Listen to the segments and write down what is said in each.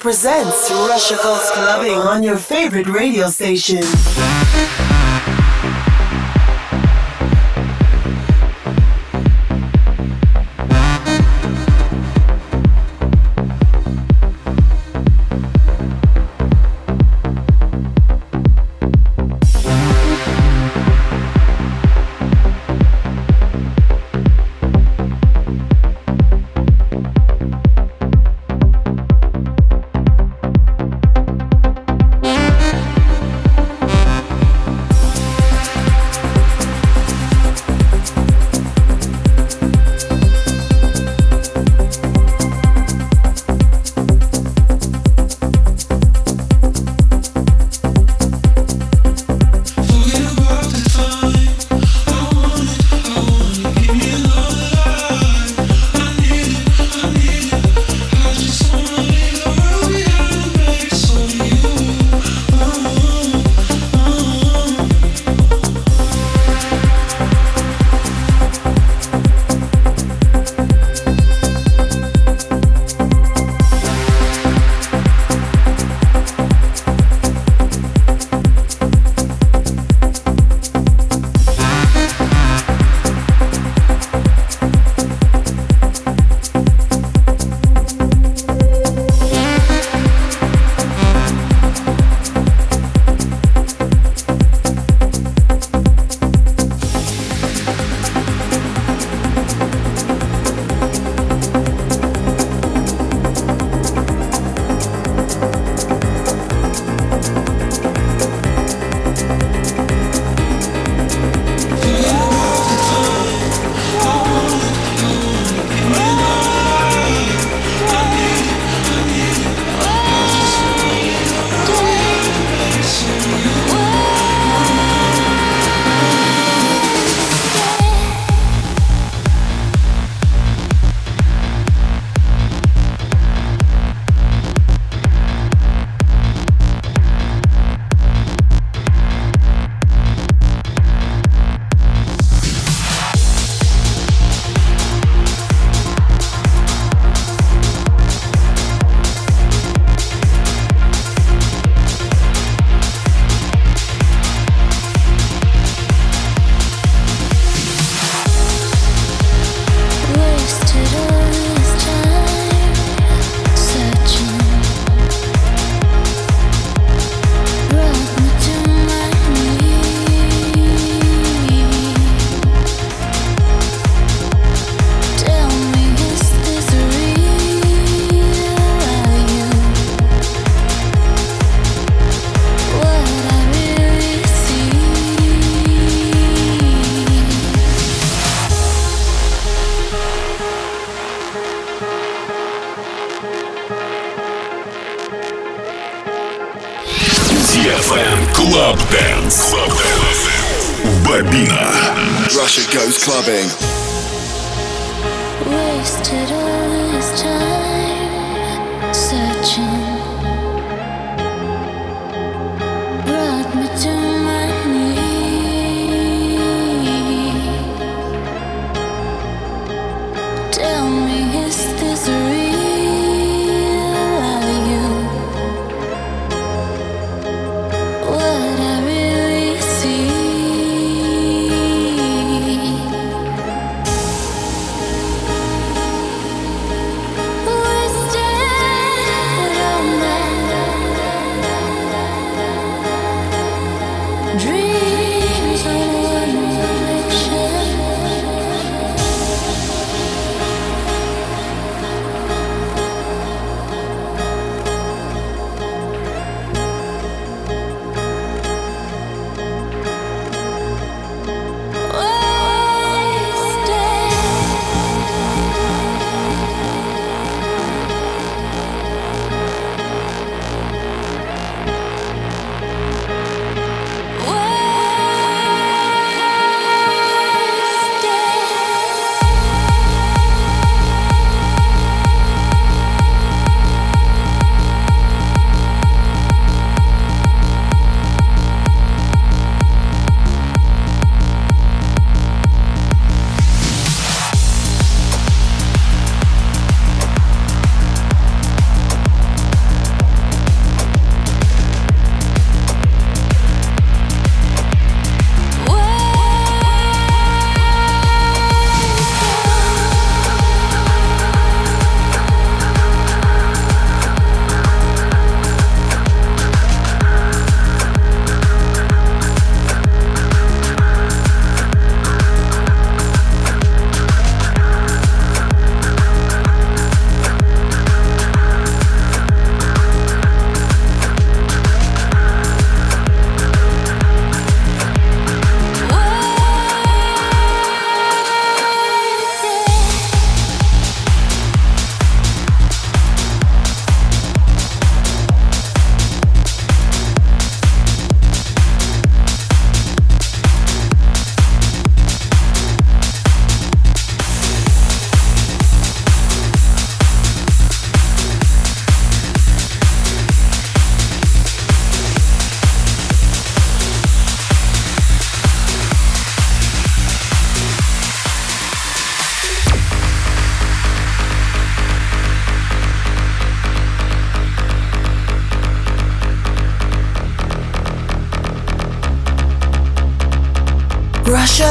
Presents Russia Goes Clubbing on your favorite radio station. Clubbing.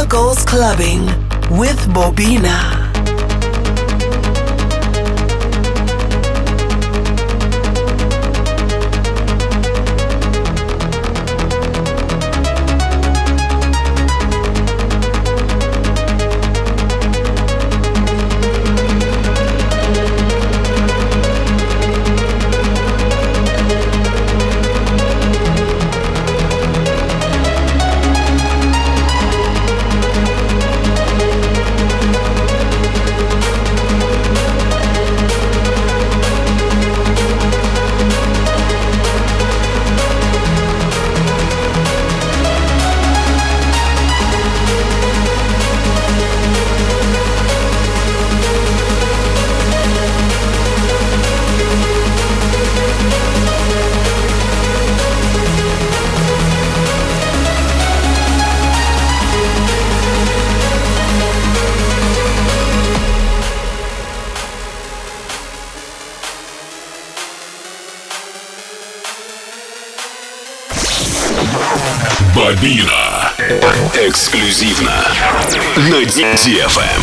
Goes Clubbing with Bobina. Бобина. Эксклюзивно на DFM.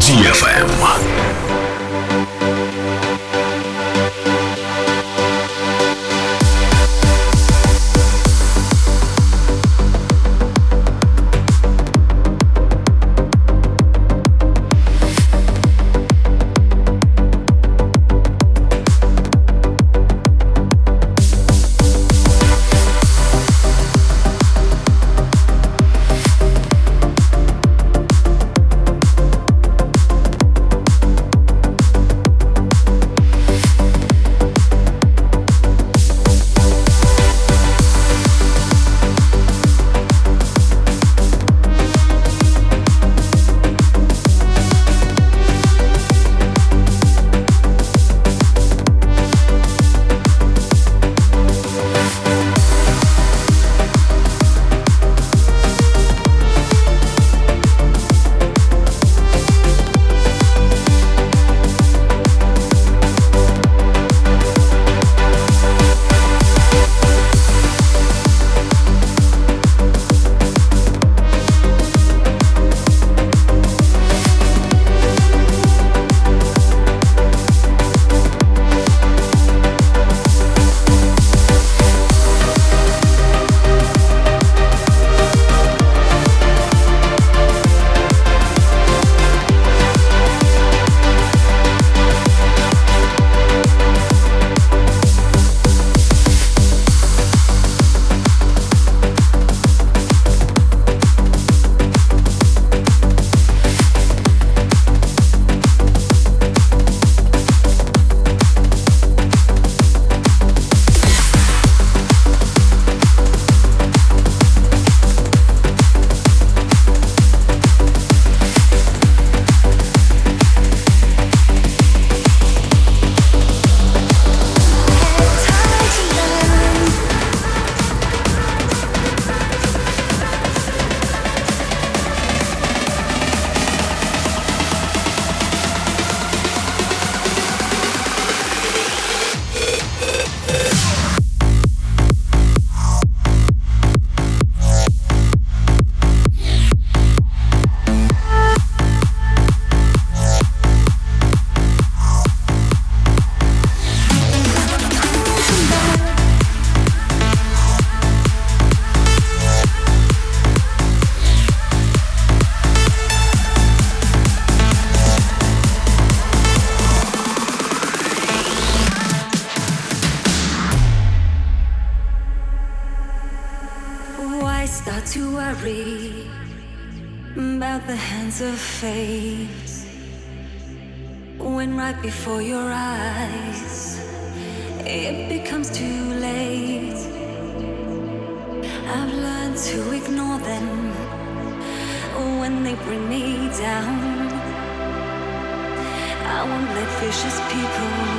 DFM. Worry about the hands of fate when right before your eyes it becomes too late. I've learned to ignore them when they bring me down. I won't let vicious people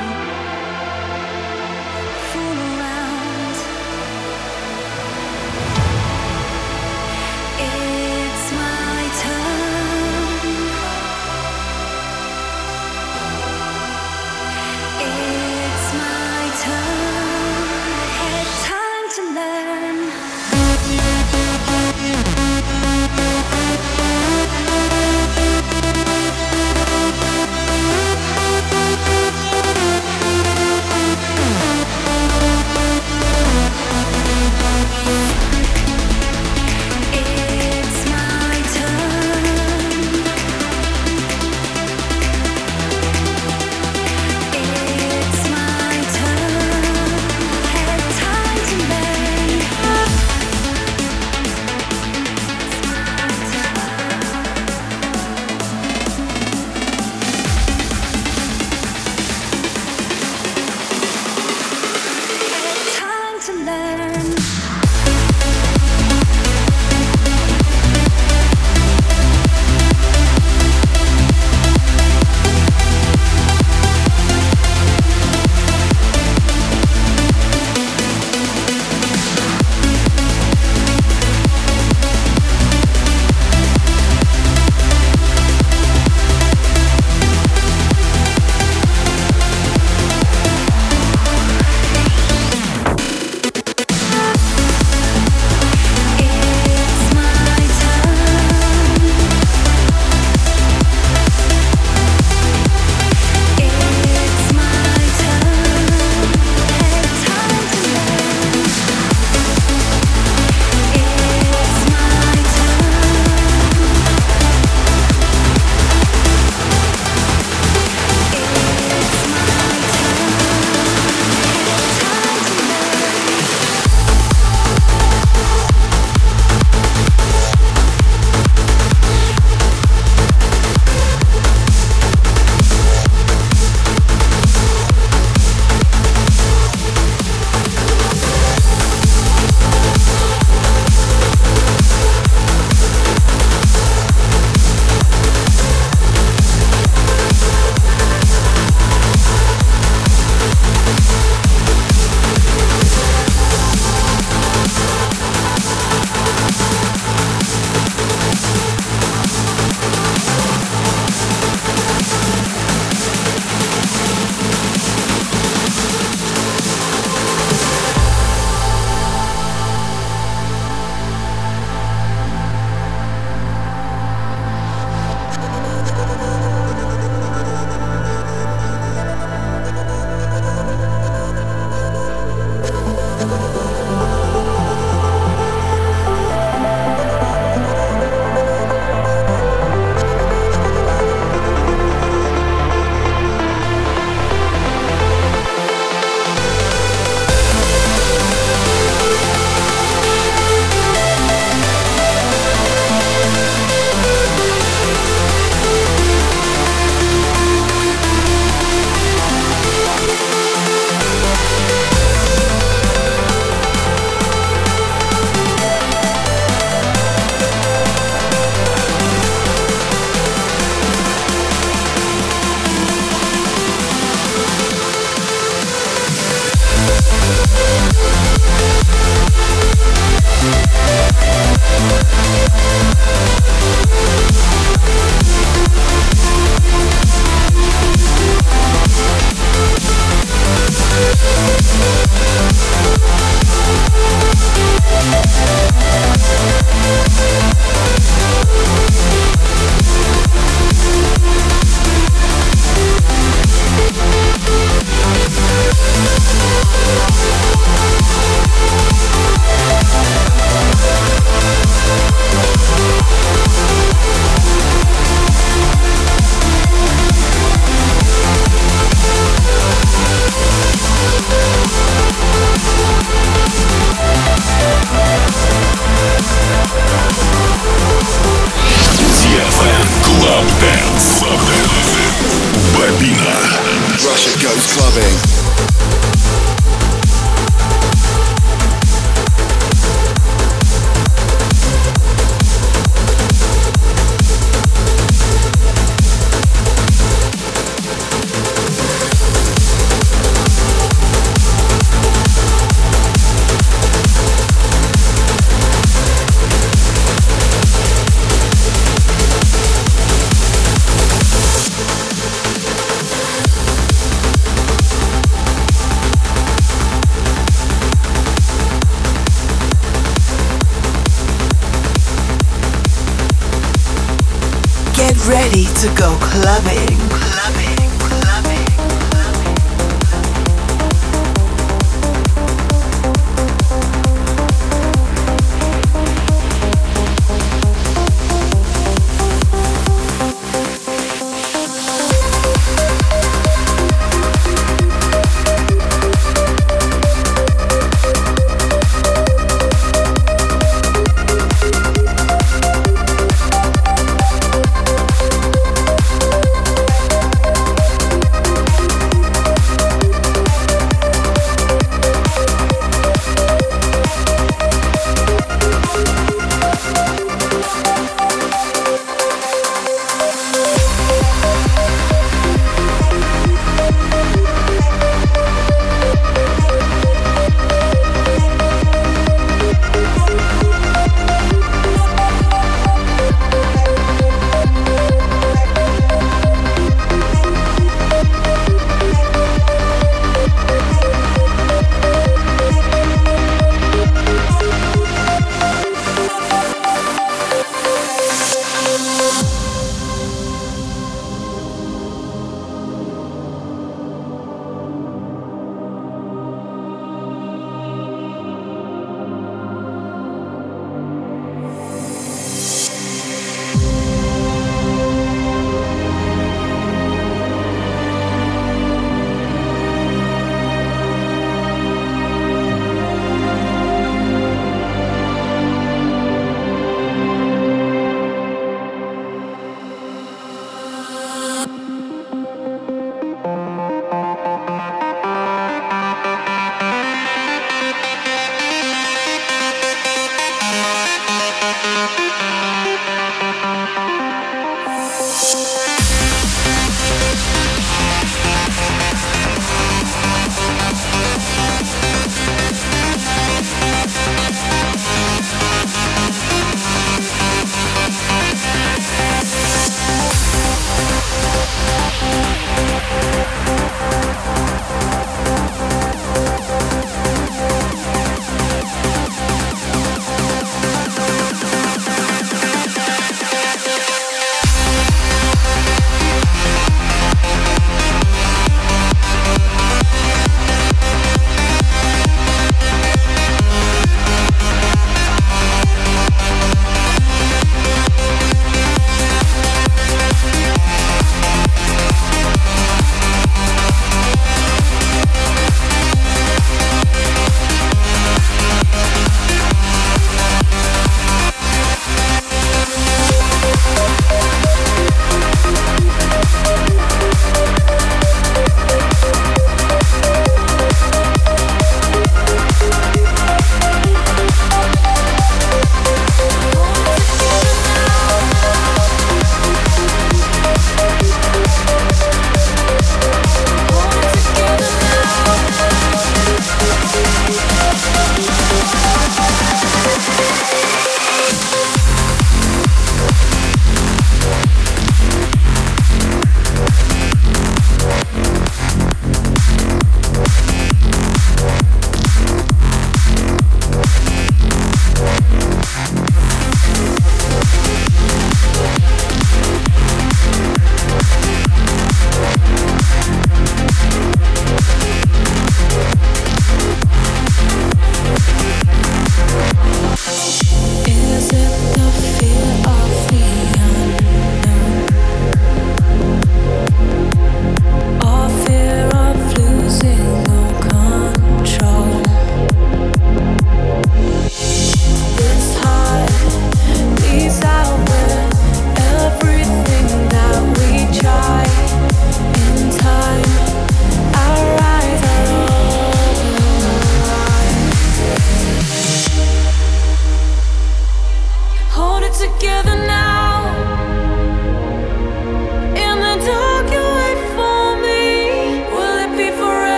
ready to go clubbing.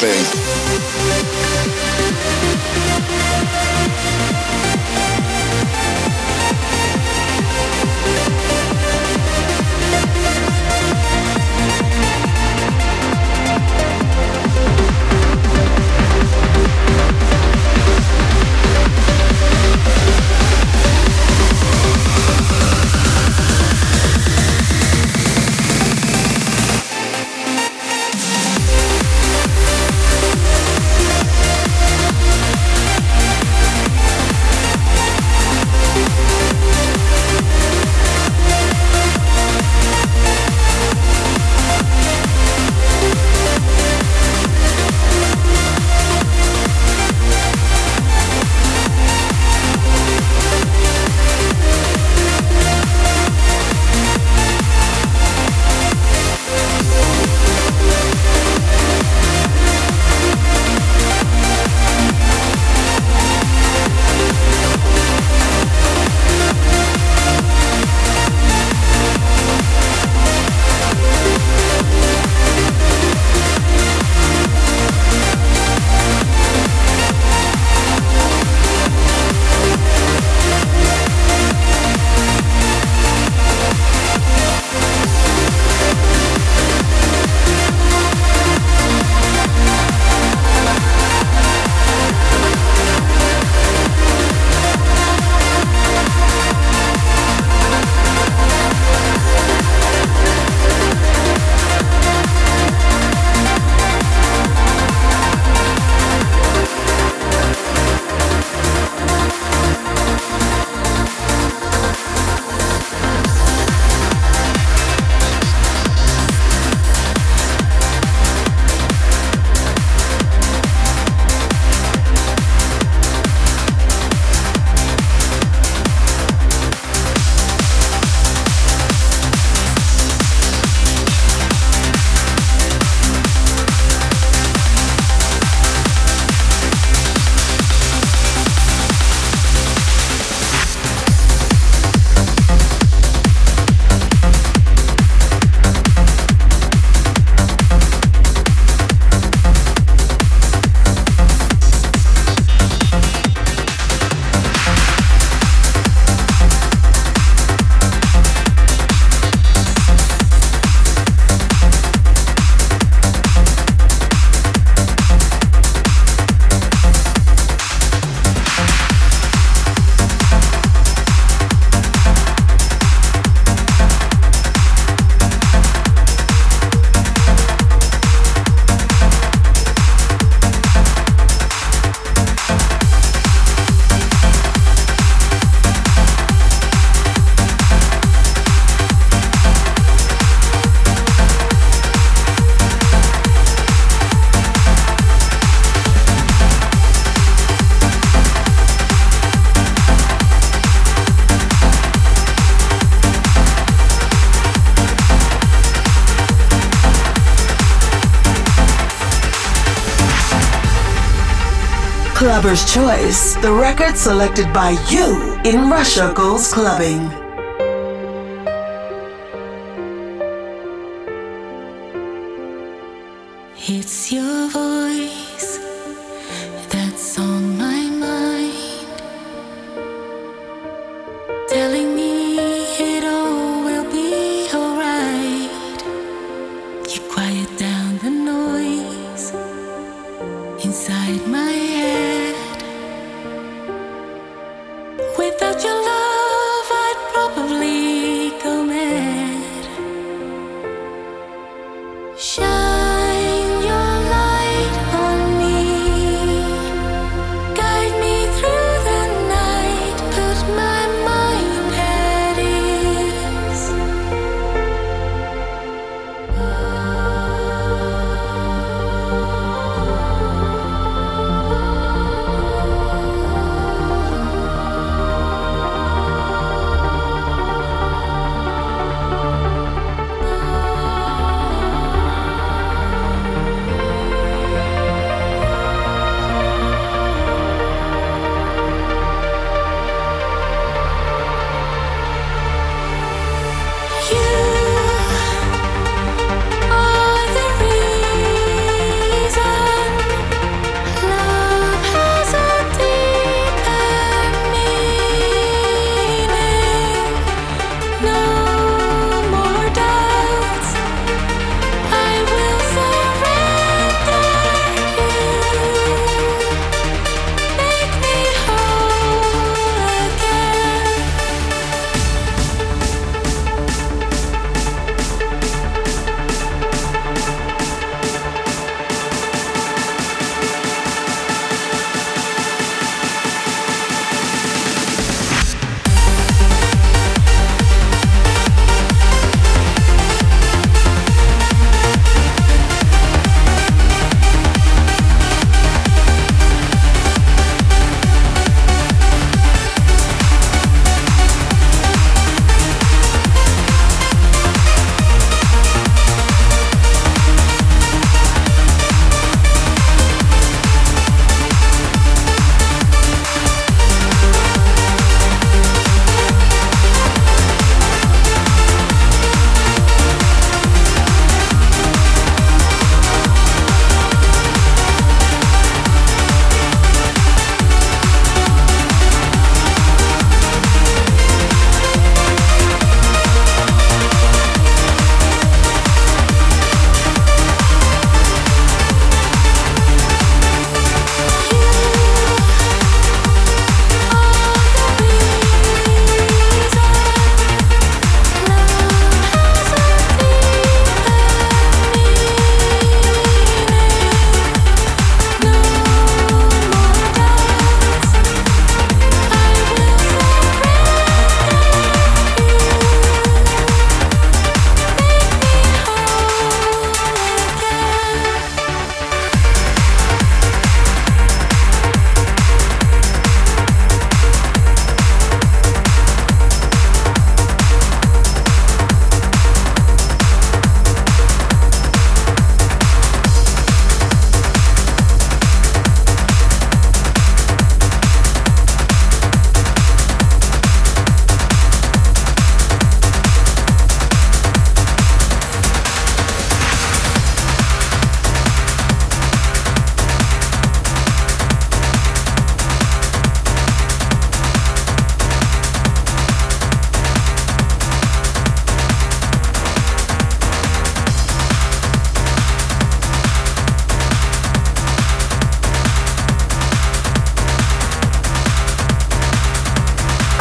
Goes Clubber's Choice, the record selected by you in Russia Goes Clubbing. It's your voice that's on my mind, telling me it all will be alright. You quiet down the noise inside my head.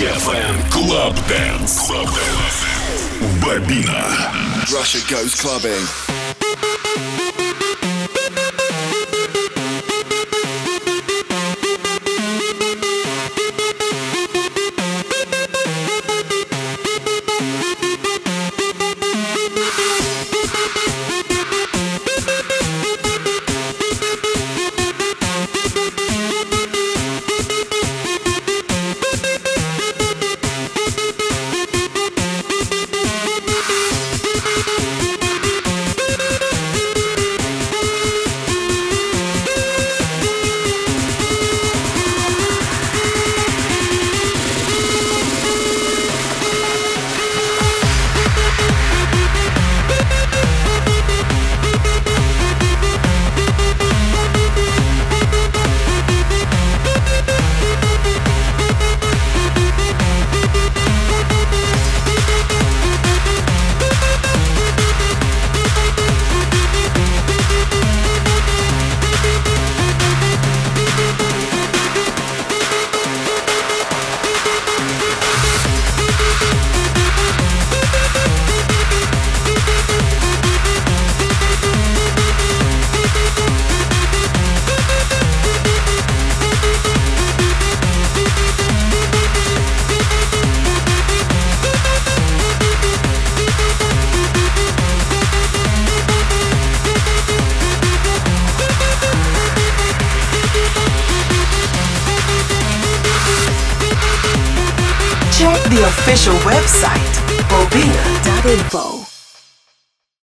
DFM Club Dance. Club Dance. Бобина. Russia goes clubbing.